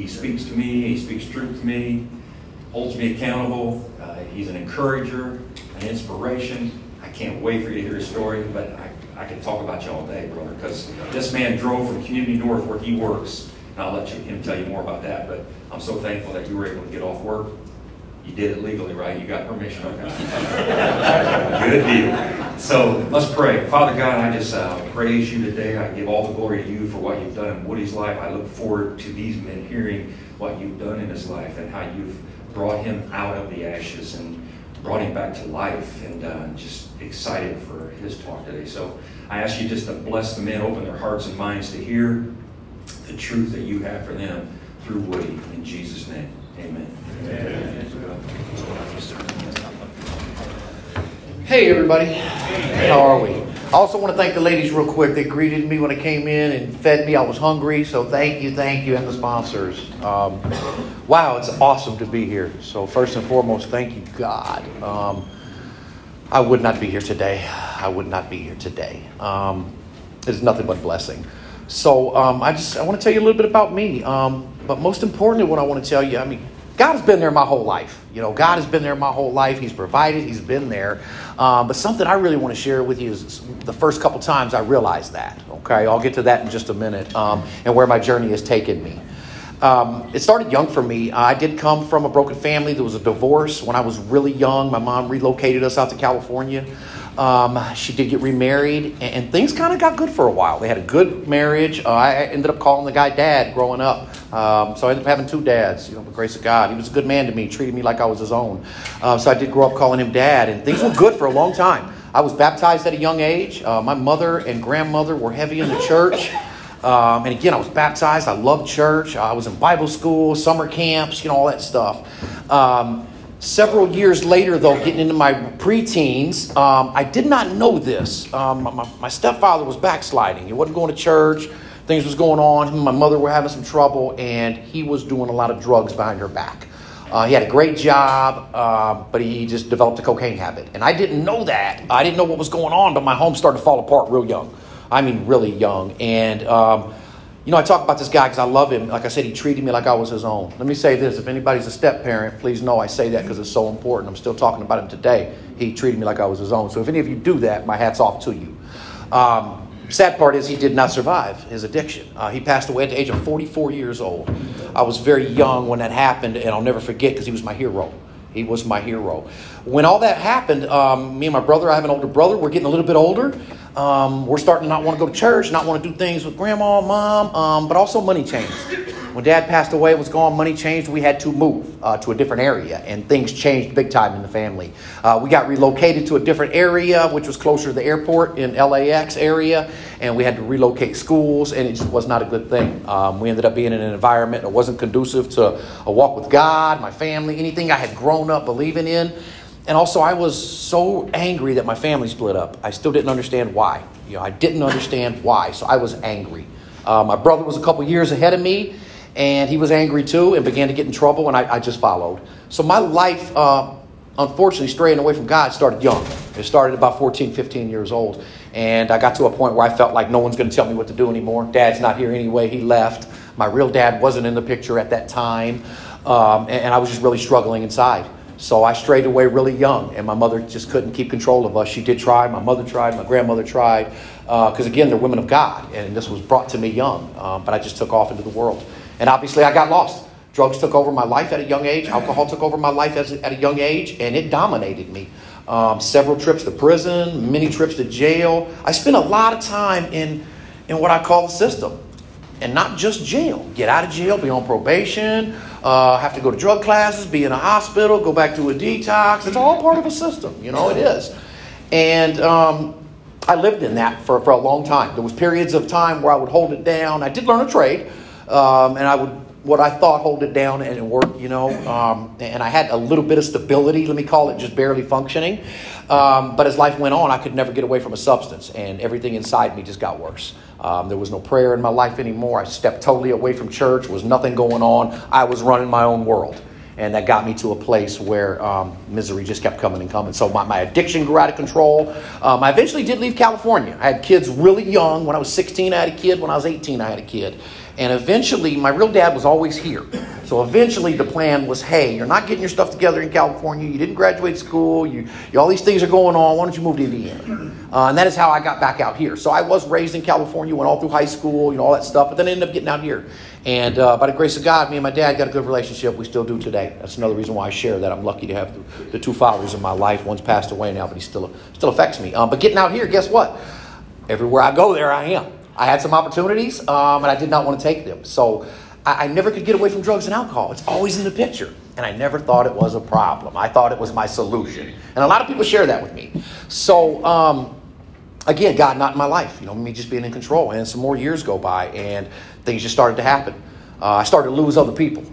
he speaks to me, he speaks truth to me, holds me accountable. Uh, he's an encourager, an inspiration. I can't wait for you to hear his story, but I, I talk about you all day, brother, because this man drove from Community North where he works, and I'll let you, him tell you more about that, but I'm so thankful that you were able to get off work. You did it legally, right? You got permission. Okay. Good deal. So let's pray. Father God, I just uh, praise you today. I give all the glory to you for what you've done in Woody's life. I look forward to these men hearing what you've done in his life and how you've brought him out of the ashes and brought him back to life and uh, just excited for his talk today. So I ask you just to bless the men, open their hearts and minds to hear the truth that you have for them through Woody. In Jesus' name, amen. amen. Hey, everybody. How are we? I also want to thank the ladies real quick. They greeted me when I came in and fed me. I was hungry, so thank you, thank you, and the sponsors. Um, wow, it's awesome to be here. So, first and foremost, thank you, God. Um, I would not be here today. I would not be here today. Um, it's nothing but blessing. So, um, I just I want to tell you a little bit about me. Um, but most importantly, what I want to tell you, I mean, God has been there my whole life. You know, God has been there my whole life. He's provided, He's been there. Um, but something I really want to share with you is the first couple times I realized that. Okay, I'll get to that in just a minute um, and where my journey has taken me. Um, it started young for me. I did come from a broken family. There was a divorce when I was really young. My mom relocated us out to California. Um, she did get remarried, and, and things kind of got good for a while. They had a good marriage. Uh, I ended up calling the guy dad growing up. Um, so I ended up having two dads, you know, the grace of God. He was a good man to me, treated me like I was his own. Uh, so I did grow up calling him dad, and things were good for a long time. I was baptized at a young age. Uh, my mother and grandmother were heavy in the church. Um, and again, I was baptized. I loved church. I was in Bible school, summer camps, you know, all that stuff. Um, Several years later, though, getting into my preteens, um, I did not know this. Um, my, my, stepfather was backsliding. He wasn't going to church. Things was going on. Him and my mother were having some trouble, and he was doing a lot of drugs behind her back. Uh, he had a great job, uh, but he just developed a cocaine habit. And I didn't know that. I didn't know what was going on, but my home started to fall apart real young. I mean, really young. And um, you know, I talk about this guy because I love him. Like I said, he treated me like I was his own. Let me say this if anybody's a step parent, please know I say that because it's so important. I'm still talking about him today. He treated me like I was his own. So if any of you do that, my hat's off to you. Um, sad part is he did not survive his addiction. Uh, he passed away at the age of 44 years old. I was very young when that happened, and I'll never forget because he was my hero. He was my hero. When all that happened, um, me and my brother, I have an older brother, we're getting a little bit older. Um, we're starting to not want to go to church, not want to do things with grandma, mom, um, but also money changed. When dad passed away, it was gone, money changed, we had to move uh, to a different area, and things changed big time in the family. Uh, we got relocated to a different area, which was closer to the airport in LAX area, and we had to relocate schools, and it just was not a good thing. Um, we ended up being in an environment that wasn't conducive to a walk with God, my family, anything I had grown up believing in. And also, I was so angry that my family split up. I still didn't understand why. You know, I didn't understand why, so I was angry. Uh, my brother was a couple years ahead of me, and he was angry too and began to get in trouble, and I, I just followed. So my life, uh, unfortunately, straying away from God started young. It started about 14, 15 years old. And I got to a point where I felt like no one's going to tell me what to do anymore. Dad's not here anyway. He left. My real dad wasn't in the picture at that time. Um, and, and I was just really struggling inside. So I strayed away really young, and my mother just couldn't keep control of us. She did try, my mother tried, my grandmother tried, because uh, again, they're women of God, and this was brought to me young, um, but I just took off into the world. And obviously, I got lost. Drugs took over my life at a young age, alcohol took over my life as, at a young age, and it dominated me. Um, several trips to prison, many trips to jail. I spent a lot of time in, in what I call the system and not just jail. Get out of jail, be on probation, uh, have to go to drug classes, be in a hospital, go back to a detox. It's all part of a system, you know, it is. And um, I lived in that for, for a long time. There was periods of time where I would hold it down. I did learn a trade, um, and I would what I thought hold it down and it worked, you know. Um, and I had a little bit of stability, let me call it, just barely functioning. Um, but as life went on, I could never get away from a substance, and everything inside me just got worse. Um, there was no prayer in my life anymore. I stepped totally away from church. Was nothing going on. I was running my own world, and that got me to a place where um, misery just kept coming and coming. So my, my addiction grew out of control. Um, I eventually did leave California. I had kids really young. When I was 16, I had a kid. When I was 18, I had a kid. And eventually, my real dad was always here. So eventually, the plan was hey, you're not getting your stuff together in California. You didn't graduate school. You, you all these things are going on. Why don't you move to Indiana? Uh, and that is how I got back out here. So I was raised in California, went all through high school, you know, all that stuff, but then I ended up getting out here. And uh, by the grace of God, me and my dad got a good relationship. We still do today. That's another reason why I share that. I'm lucky to have the, the two fathers in my life. One's passed away now, but he still still affects me. Um, but getting out here, guess what? Everywhere I go, there I am. I had some opportunities, um, and I did not want to take them. So I, I never could get away from drugs and alcohol. It's always in the picture. And I never thought it was a problem. I thought it was my solution. And a lot of people share that with me. So, um, again, God not in my life, you know, me just being in control. And some more years go by, and things just started to happen. Uh, I started to lose other people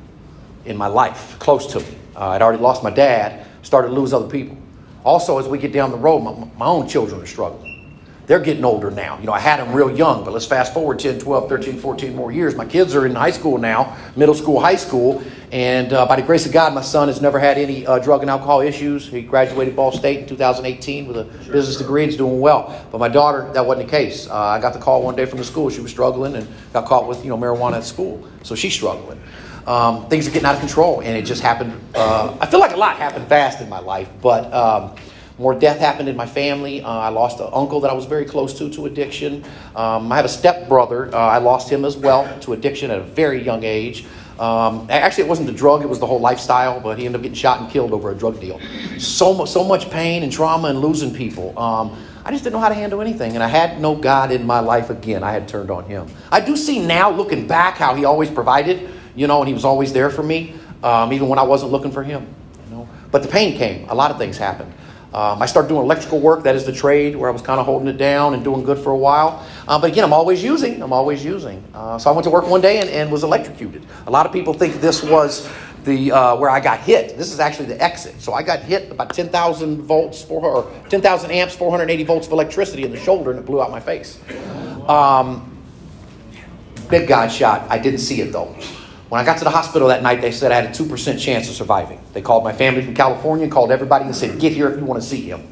in my life close to me. Uh, I'd already lost my dad, started to lose other people. Also, as we get down the road, my, my own children are struggling. They're getting older now. You know, I had them real young, but let's fast forward 10, 12, 13, 14 more years. My kids are in high school now, middle school, high school, and uh, by the grace of God, my son has never had any uh, drug and alcohol issues. He graduated Ball State in 2018 with a business degree and is doing well. But my daughter, that wasn't the case. Uh, I got the call one day from the school. She was struggling and got caught with, you know, marijuana at school. So she's struggling. Um, things are getting out of control, and it just happened. Uh, I feel like a lot happened fast in my life, but um, more death happened in my family. Uh, I lost an uncle that I was very close to to addiction. Um, I have a stepbrother. Uh, I lost him as well to addiction at a very young age. Um, actually, it wasn't the drug; it was the whole lifestyle. But he ended up getting shot and killed over a drug deal. So much, so much pain and trauma and losing people. Um, I just didn't know how to handle anything, and I had no God in my life again. I had turned on Him. I do see now, looking back, how He always provided. You know, and He was always there for me, um, even when I wasn't looking for Him. You know, but the pain came. A lot of things happened. Um, I started doing electrical work. That is the trade where I was kind of holding it down and doing good for a while. Uh, but again, I'm always using. I'm always using. Uh, so I went to work one day and, and, was electrocuted. A lot of people think this was the uh, where I got hit. This is actually the exit. So I got hit about 10,000 volts, for, or 10,000 amps, 480 volts of electricity in the shoulder, and it blew out my face. Um, big God shot. I didn't see it though. When I got to the hospital that night, they said I had a 2% chance of surviving. They called my family from California, called everybody, and said, Get here if you want to see him.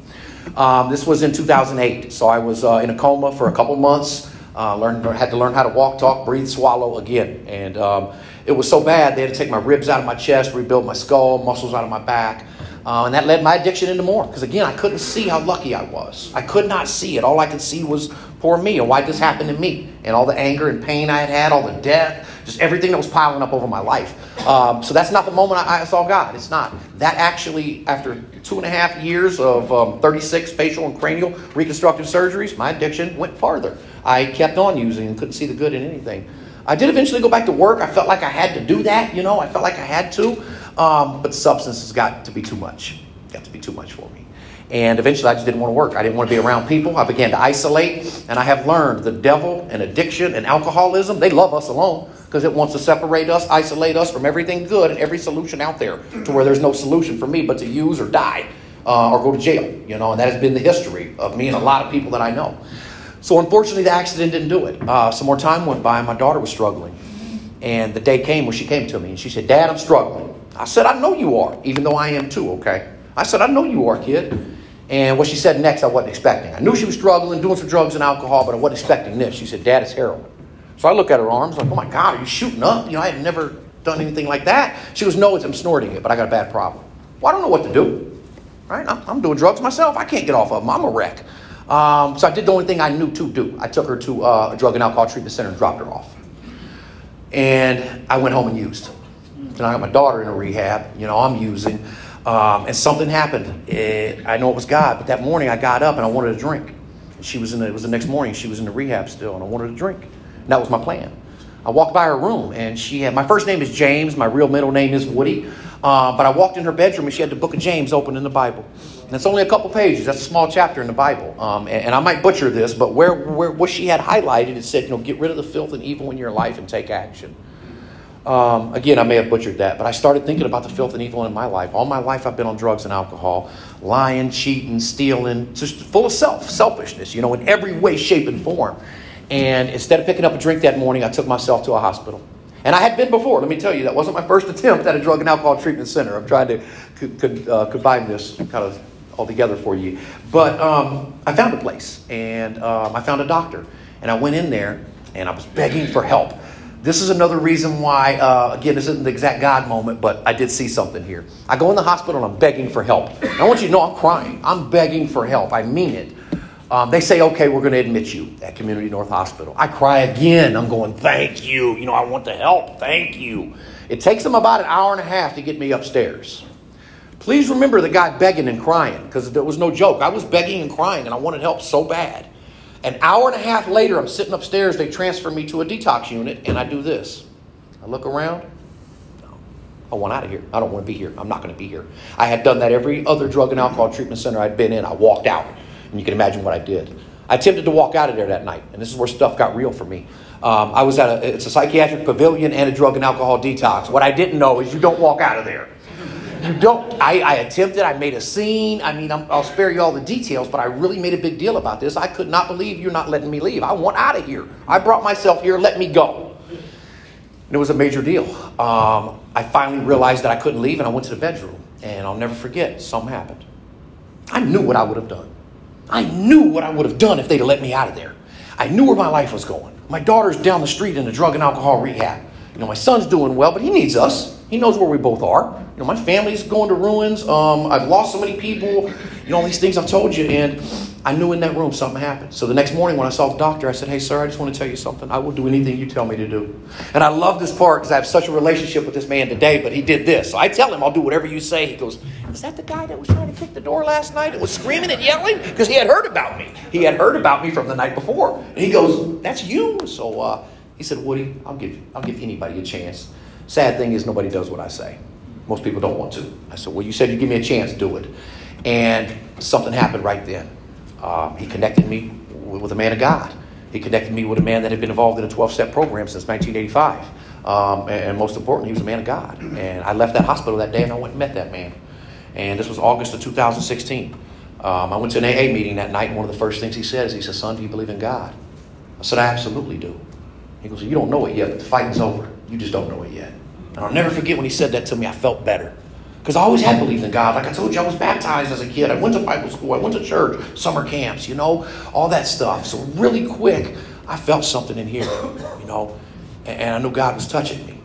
Um, this was in 2008, so I was uh, in a coma for a couple months. Uh, learned, had to learn how to walk, talk, breathe, swallow again. And um, it was so bad, they had to take my ribs out of my chest, rebuild my skull, muscles out of my back. Uh, and that led my addiction into more. Because again, I couldn't see how lucky I was. I could not see it. All I could see was poor me and why this happened to me. And all the anger and pain I had had, all the death, just everything that was piling up over my life. Um, so that's not the moment I, I, saw God. It's not. That actually, after two and a half years of um, 36 facial and cranial reconstructive surgeries, my addiction went farther. I kept on using and couldn't see the good in anything. I did eventually go back to work. I felt like I had to do that, you know, I felt like I had to. Um, but substances got to be too much. Got to be too much for me. And eventually I just didn't want to work. I didn't want to be around people. I began to isolate. And I have learned the devil and addiction and alcoholism, they love us alone because it wants to separate us, isolate us from everything good and every solution out there to where there's no solution for me but to use or die uh, or go to jail. You know, and that has been the history of me and a lot of people that I know. So unfortunately, the accident didn't do it. Uh, some more time went by, and my daughter was struggling. And the day came when she came to me and she said, Dad, I'm struggling. I said, I know you are, even though I am too, okay? I said, I know you are, kid. And what she said next, I wasn't expecting. I knew she was struggling, doing some drugs and alcohol, but I wasn't expecting this. She said, Dad, it's heroin. So I look at her arms, like, oh my God, are you shooting up? You know, I had never done anything like that. She goes, no, it's, I'm snorting it, but I got a bad problem. Well, I don't know what to do. Right? I'm, I'm doing drugs myself. I can't get off of them. I'm a wreck. Um, so I did the only thing I knew to do. I took her to uh, a drug and alcohol treatment center and dropped her off. And I went home and used. And I got my daughter in a rehab. You know, I'm using. Um, and something happened. It, I know it was God, but that morning I got up and I wanted a drink. she was in the, it was the next morning. She was in the rehab still, and I wanted a drink. And that was my plan. I walked by her room, and she had my first name is James. My real middle name is Woody. Uh, but I walked in her bedroom, and she had the book of James open in the Bible. And it's only a couple pages. That's a small chapter in the Bible. Um, and, and, I might butcher this, but where, where what she had highlighted, it said, you know, get rid of the filth and evil in your life and take action. Um, again, I may have butchered that, but I started thinking about the filth and evil in my life. All my life, I've been on drugs and alcohol, lying, cheating, stealing, just full of self, selfishness, you know, in every way, shape, and form. And instead of picking up a drink that morning, I took myself to a hospital. And I had been before, let me tell you, that wasn't my first attempt at a drug and alcohol treatment center. I'm trying to could, could, uh, combine this kind of all together for you. But um, I found a place, and um, I found a doctor. And I went in there, and I was begging for help. This is another reason why, uh, again, this isn't the exact God moment, but I did see something here. I go in the hospital and I'm begging for help. I want you to know I'm crying. I'm begging for help. I mean it. Um, they say, okay, we're going to admit you at Community North Hospital. I cry again. I'm going, thank you. You know, I want the help. Thank you. It takes them about an hour and a half to get me upstairs. Please remember the guy begging and crying because there was no joke. I was begging and crying and I wanted help so bad. An hour and a half later, I'm sitting upstairs. They transfer me to a detox unit, and I do this. I look around. I want out of here. I don't want to be here. I'm not going to be here. I had done that every other drug and alcohol treatment center I'd been in. I walked out, and you can imagine what I did. I attempted to walk out of there that night, and this is where stuff got real for me. Um, I was at a it's a psychiatric pavilion and a drug and alcohol detox. What I didn't know is you don't walk out of there. You don't. I, I attempted. I made a scene. I mean, i will spare you all the details, but I really made a big deal about this. I could not believe you're not letting me leave. I want out of here. I brought myself here. Let me go. And it was a major deal. Um, I finally realized that I couldn't leave, and I went to the bedroom. And I'll never forget. Something happened. I knew what I would have done. I knew what I would have done if they'd have let me out of there. I knew where my life was going. My daughter's down the street in a drug and alcohol rehab. You know, my son's doing well, but he needs us. He knows where we both are. You know, my family's going to ruins. Um, I've lost so many people. You know, all these things I've told you. And I knew in that room something happened. So the next morning when I saw the doctor, I said, Hey, sir, I just want to tell you something. I will do anything you tell me to do. And I love this part because I have such a relationship with this man today, but he did this. So I tell him, I'll do whatever you say. He goes, Is that the guy that was trying to kick the door last night and was screaming and yelling? Because he had heard about me. He had heard about me from the night before. And he goes, That's you. So uh, he said, Woody, I'll give, I'll give anybody a chance. Sad thing is, nobody does what I say. Most people don't want to. I said, Well, you said you give me a chance, do it. And something happened right then. Um, he connected me with a man of God. He connected me with a man that had been involved in a 12 step program since 1985. Um, and, most importantly, he was a man of God. And I left that hospital that day and I went and met that man. And this was August of 2016. Um, I went to an AA meeting that night, and one of the first things he said is, He said, Son, do you believe in God? I said, I absolutely do. He goes, You don't know it yet, but the fighting's over. You just don't know it yet. And I'll never forget when he said that to me, I felt better. Because I always had believed in God. Like I told you, I was baptized as a kid. I went to Bible school. I went to church, summer camps, you know, all that stuff. So really quick, I felt something in here, you know, and I knew God was touching me.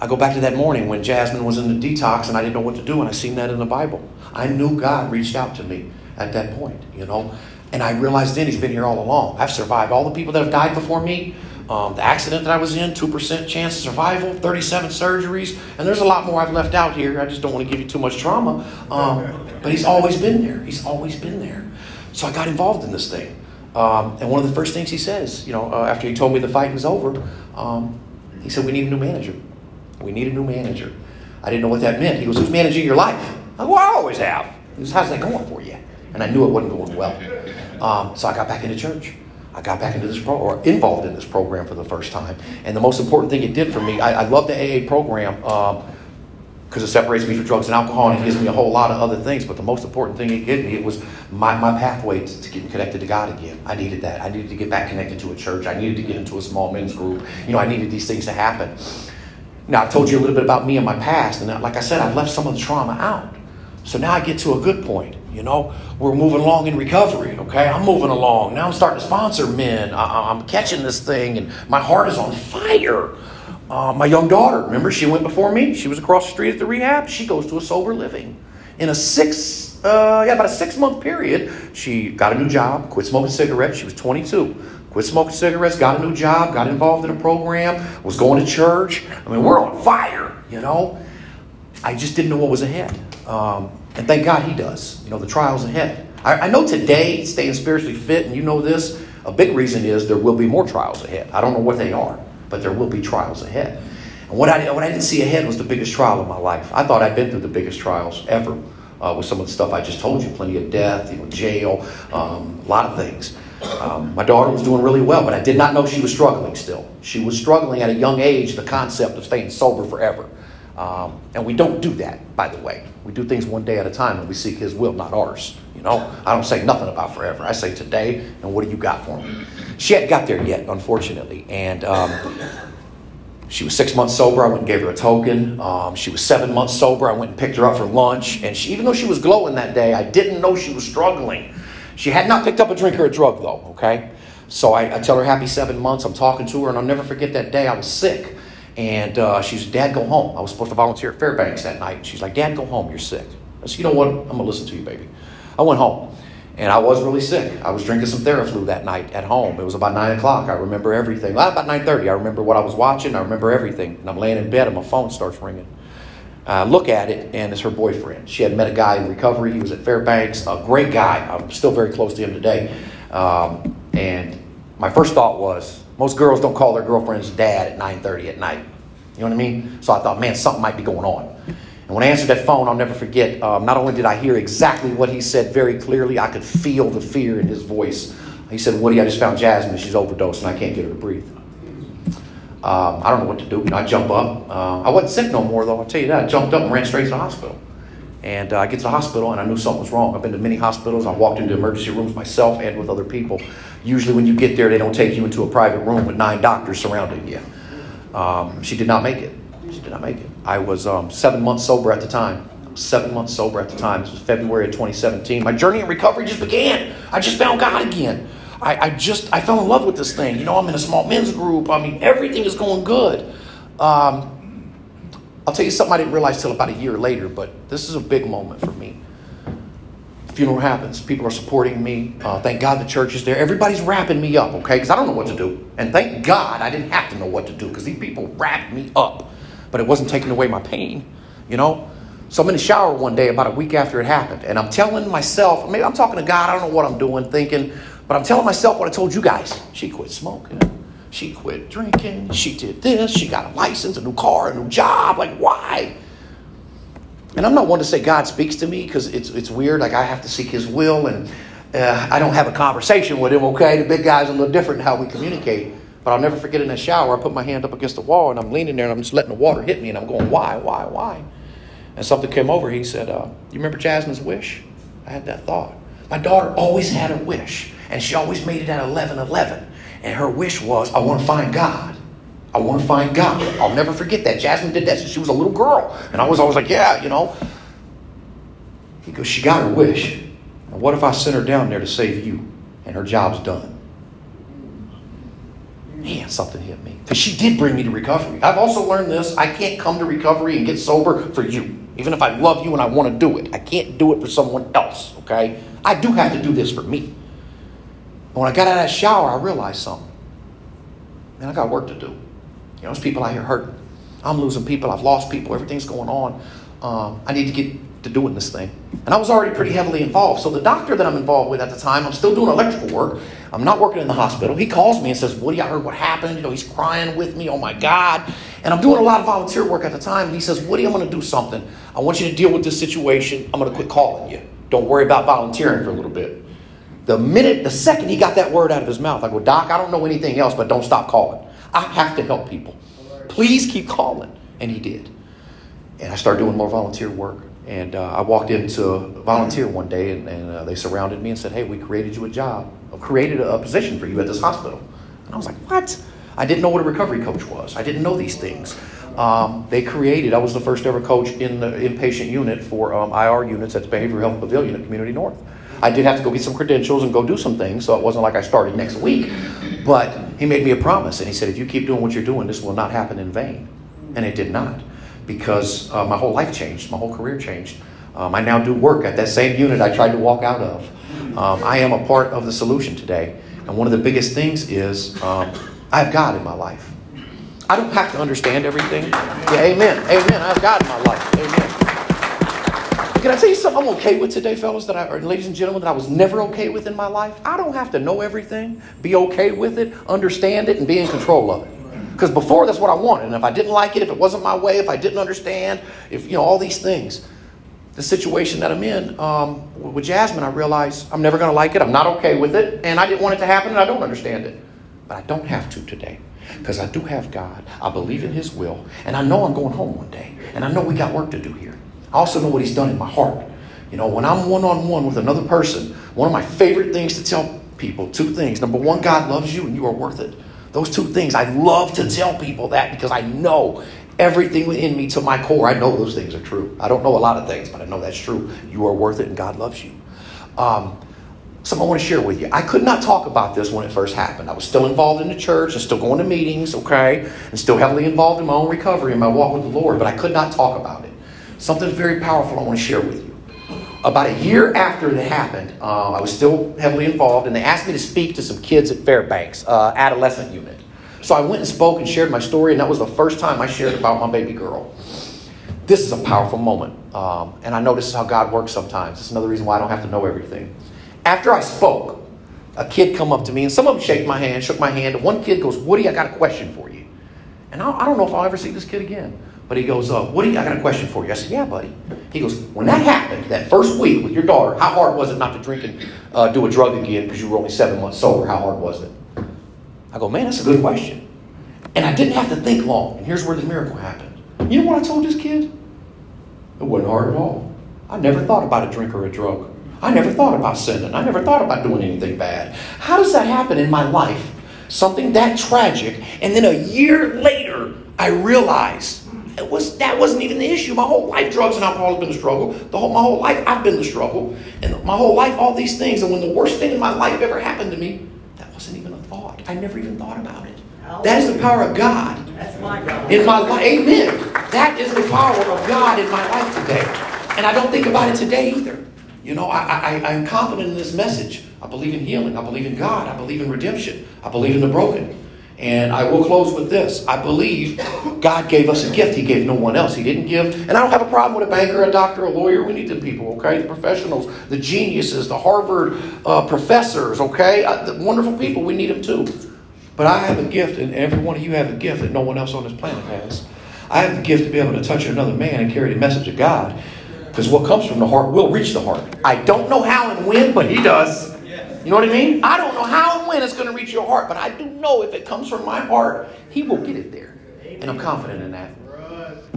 I go back to that morning when Jasmine was in the detox and I didn't know what to do, and I seen that in the Bible. I knew God reached out to me at that point, you know, and I realized then He's been here all along. I've survived all the people that have died before me. Um, the accident that I was in, 2% chance of survival, 37 surgeries, and there's a lot more I've left out here. I just don't want to give you too much trauma. Um, but he's always been there. He's always been there. So I got involved in this thing. Um, and one of the first things he says, you know, uh, after he told me the fight was over, um, he said, We need a new manager. We need a new manager. I didn't know what that meant. He goes, Who's managing your life? I go, I always have. He goes, How's that going for you? And I knew it wasn't going well. Um, so I got back into church. I got back into this pro or involved in this program for the first time. And the most important thing it did for me, I, I love the AA program because um, it separates me from drugs and alcohol and it gives me a whole lot of other things. But the most important thing it gave me, it was my, my pathway to, to getting connected to God again. I needed that. I needed to get back connected to a church. I needed to get into a small men's group. You know, I needed these things to happen. Now, I've told you a little bit about me and my past. And like I said, I've left some of the trauma out. So now I get to a good point. You know, we're moving along in recovery. Okay, I'm moving along. Now I'm starting to sponsor men. I, am catching this thing, and my heart is on fire. Uh, my young daughter, remember, she went before me. She was across the street at the rehab. She goes to a sober living. In a six, uh, yeah, about a six month period, she got a new job, quit smoking cigarettes. She was 22. Quit smoking cigarettes, got a new job, got involved in a program, was going to church. I mean, we're on fire, you know. I just didn't know what was ahead. Um, and thank God he does. You know, the trials ahead. I, I know today, staying spiritually fit, and you know this, a big reason is there will be more trials ahead. I don't know what they are, but there will be trials ahead. And what I, what I didn't see ahead was the biggest trial of my life. I thought I'd been through the biggest trials ever uh, with some of the stuff I just told you plenty of death, you know, jail, um, a lot of things. Um, my daughter was doing really well, but I did not know she was struggling still. She was struggling at a young age, the concept of staying sober forever. Um, and we don't do that, by the way. We do things one day at a time and we seek His will, not ours. You know, I don't say nothing about forever. I say today, and what do you got for me? She hadn't got there yet, unfortunately. And um, she was six months sober. I went and gave her a token. Um, she was seven months sober. I went and picked her up for lunch. And she, even though she was glowing that day, I didn't know she was struggling. She had not picked up a drink or a drug, though, okay? So I, I, tell her happy seven months. I'm talking to her, and I'll never forget that day. I was sick, and uh, she said, "Dad, go home." I was supposed to volunteer at Fairbanks that night. She's like, "Dad, go home. You're sick." I said, "You know what? I'm gonna listen to you, baby." I went home, and I was really sick. I was drinking some Theraflu that night at home. It was about nine o'clock. I remember everything. Well, about nine thirty. I remember what I was watching. I remember everything. And I'm laying in bed, and my phone starts ringing. I look at it, and it's her boyfriend. She had met a guy in recovery. He was at Fairbanks, a great guy. I'm still very close to him today. Um, and my first thought was, most girls don't call their girlfriend's dad at 9:30 at night. You know what I mean? So I thought, man, something might be going on. And when I answered that phone, I'll never forget. Um, not only did I hear exactly what he said very clearly, I could feel the fear in his voice. He said, "Woody, I just found Jasmine. She's overdosed, and I can't get her to breathe." Um, I don't know what to do. You know, I jump up. Uh, I wasn't sick no more, though. I'll tell you that. I jumped up and ran straight to the hospital. And uh, I get to the hospital, and I knew something was wrong. I've been to many hospitals. I walked into emergency rooms myself and with other people. Usually, when you get there, they don't take you into a private room with nine doctors surrounding you. Um, she did not make it. She did not make it. I was um, seven months sober at the time. Seven months sober at the time. This was February of 2017. My journey in recovery just began. I just found God again. I, I just I fell in love with this thing. You know, I'm in a small men's group. I mean, everything is going good. Um, I'll tell you something I didn't realize till about a year later, but this is a big moment for me. Funeral happens. People are supporting me. Uh, thank God the church is there. Everybody's wrapping me up, okay? Because I don't know what to do. And thank God I didn't have to know what to do because these people wrapped me up. But it wasn't taking away my pain, you know? So I'm in the shower one day about a week after it happened. And I'm telling myself, maybe I'm talking to God, I don't know what I'm doing, thinking, but I'm telling myself what I told you guys. She quit smoking. She quit drinking. She did this. She got a license, a new car, a new job. Like, why? And I'm not one to say God speaks to me because it's, it's weird. Like, I have to seek His will, and uh, I don't have a conversation with Him, okay? The big guy's a little different in how we communicate. But I'll never forget in the shower, I put my hand up against the wall, and I'm leaning there, and I'm just letting the water hit me, and I'm going, why, why, why? And something came over. He said, uh, You remember Jasmine's wish? I had that thought. My daughter always had a wish. And she always made it at 11 11. And her wish was, I want to find God. I want to find God. I'll never forget that. Jasmine did that since she was a little girl. And I was always like, yeah, you know. He goes, she got her wish. Now, what if I sent her down there to save you and her job's done? Man, something hit me. Because she did bring me to recovery. I've also learned this I can't come to recovery and get sober for you. Even if I love you and I want to do it, I can't do it for someone else, okay? I do have to do this for me. When I got out of that shower, I realized something. Man, I got work to do. You know, there's people out here hurting. I'm losing people. I've lost people. Everything's going on. Um, I need to get to doing this thing. And I was already pretty heavily involved. So the doctor that I'm involved with at the time, I'm still doing electrical work. I'm not working in the hospital. He calls me and says, Woody, I heard what happened. You know, he's crying with me. Oh my God. And I'm doing a lot of volunteer work at the time. And he says, Woody, I'm going to do something. I want you to deal with this situation. I'm going to quit calling you. Don't worry about volunteering for a little bit. The minute, the second he got that word out of his mouth, I go, Doc, I don't know anything else, but don't stop calling. I have to help people. Please keep calling. And he did. And I started doing more volunteer work. And uh, I walked into volunteer one day, and, and uh, they surrounded me and said, Hey, we created you a job, I created a, a position for you at this hospital. And I was like, What? I didn't know what a recovery coach was. I didn't know these things. Um, they created, I was the first ever coach in the inpatient unit for um, IR units at the Behavioral Health Pavilion at Community North. I did have to go get some credentials and go do some things, so it wasn't like I started next week. But he made me a promise, and he said, if you keep doing what you're doing, this will not happen in vain. And it did not, because uh, my whole life changed, my whole career changed. Um, I now do work at that same unit I tried to walk out of. Um, I am a part of the solution today. And one of the biggest things is um, I have God in my life. I don't have to understand everything. Yeah, amen. Amen. I have God in my life. Amen. Can I tell you something I'm okay with today, fellas, that I, or ladies and gentlemen, that I was never okay with in my life? I don't have to know everything, be okay with it, understand it, and be in control of it. Because before, that's what I wanted. And if I didn't like it, if it wasn't my way, if I didn't understand, if, you know, all these things, the situation that I'm in um, with Jasmine, I realized I'm never going to like it. I'm not okay with it. And I didn't want it to happen, and I don't understand it. But I don't have to today because I do have God. I believe in His will. And I know I'm going home one day. And I know we got work to do here. I also know what He's done in my heart. You know, when I'm one on one with another person, one of my favorite things to tell people two things. Number one, God loves you and you are worth it. Those two things, I love to tell people that because I know everything within me to my core. I know those things are true. I don't know a lot of things, but I know that's true. You are worth it and God loves you. Um, something I want to share with you. I could not talk about this when it first happened. I was still involved in the church and still going to meetings, okay, and still heavily involved in my own recovery and my walk with the Lord, but I could not talk about it. Something very powerful I want to share with you. About a year after it happened, uh, I was still heavily involved, and they asked me to speak to some kids at Fairbanks, uh, adolescent unit. So I went and spoke and shared my story, and that was the first time I shared about my baby girl. This is a powerful moment, um, and I know this is how God works sometimes. It's another reason why I don't have to know everything. After I spoke, a kid come up to me, and some of them shake my hand, shook my hand, and one kid goes, Woody, I got a question for you. And I, I don't know if I'll ever see this kid again. But he goes, uh, Woody, I got a question for you. I said, Yeah, buddy. He goes, When that happened, that first week with your daughter, how hard was it not to drink and uh, do a drug again because you were only seven months sober? How hard was it? I go, Man, that's a good question. And I didn't have to think long. And here's where the miracle happened. You know what I told this kid? It wasn't hard at all. I never thought about a drink or a drug. I never thought about sinning. I never thought about doing anything bad. How does that happen in my life? Something that tragic, and then a year later, I realized it was that wasn't even the issue. My whole life, drugs and alcohol has been the struggle. The whole my whole life, I've been the struggle, and my whole life, all these things. And when the worst thing in my life ever happened to me, that wasn't even a thought. I never even thought about it. That is the power of God in my life. Amen. That is the power of God in my life today, and I don't think about it today either. You know, I, I, I'm confident in this message. I believe in healing. I believe in God. I believe in redemption. I believe in the broken. And I will close with this. I believe God gave us a gift He gave no one else. He didn't give, and I don't have a problem with a banker, a doctor, a lawyer. We need the people, okay? The professionals, the geniuses, the Harvard uh, professors, okay? Uh, the wonderful people. We need them too. But I have a gift, and every one of you have a gift that no one else on this planet has. I have the gift to be able to touch another man and carry the message of God. Because what comes from the heart will reach the heart. I don't know how and when, but He does. You know what I mean? I don't know how and when it's going to reach your heart, but I do know if it comes from my heart, He will get it there. And I'm confident in that.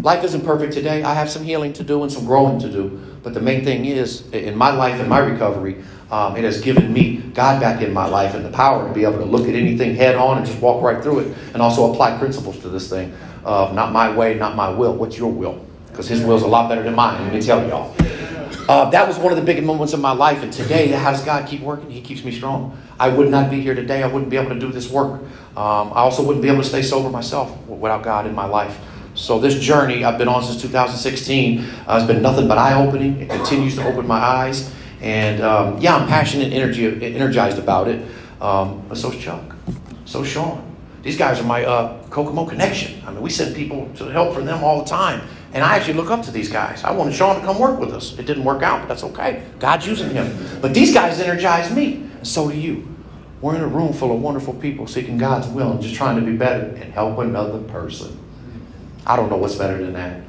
Life isn't perfect today. I have some healing to do and some growing to do. But the main thing is, in my life and my recovery, um, it has given me God back in my life and the power to be able to look at anything head on and just walk right through it and also apply principles to this thing of not my way, not my will. What's your will? Because His will is a lot better than mine, let me tell y'all. Uh, that was one of the biggest moments of my life. And today, how does God keep working? He keeps me strong. I would not be here today. I wouldn't be able to do this work. Um, I also wouldn't be able to stay sober myself without God in my life. So this journey I've been on since 2016 uh, has been nothing but eye-opening. It continues to open my eyes. And um, yeah, I'm passionate and energy, energized about it. Um, but Chuck. So's Sean. These guys are my uh, Kokomo connection. I mean, we send people to help for them all the time. And I actually look up to these guys. I wanted Sean to come work with us. It didn't work out, but that's okay. God's using him. But these guys energize me, and so do you. We're in a room full of wonderful people seeking God's will and just trying to be better and help another person. I don't know what's better than that.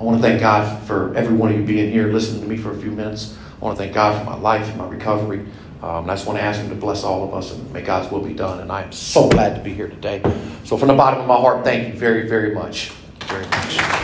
I want to thank God for every one of you being here, listening to me for a few minutes. I want to thank God for my life and my recovery. Um, I just want to ask Him to bless all of us and may God's will be done. And I am so glad to be here today. So, from the bottom of my heart, thank you very, very much. Very much.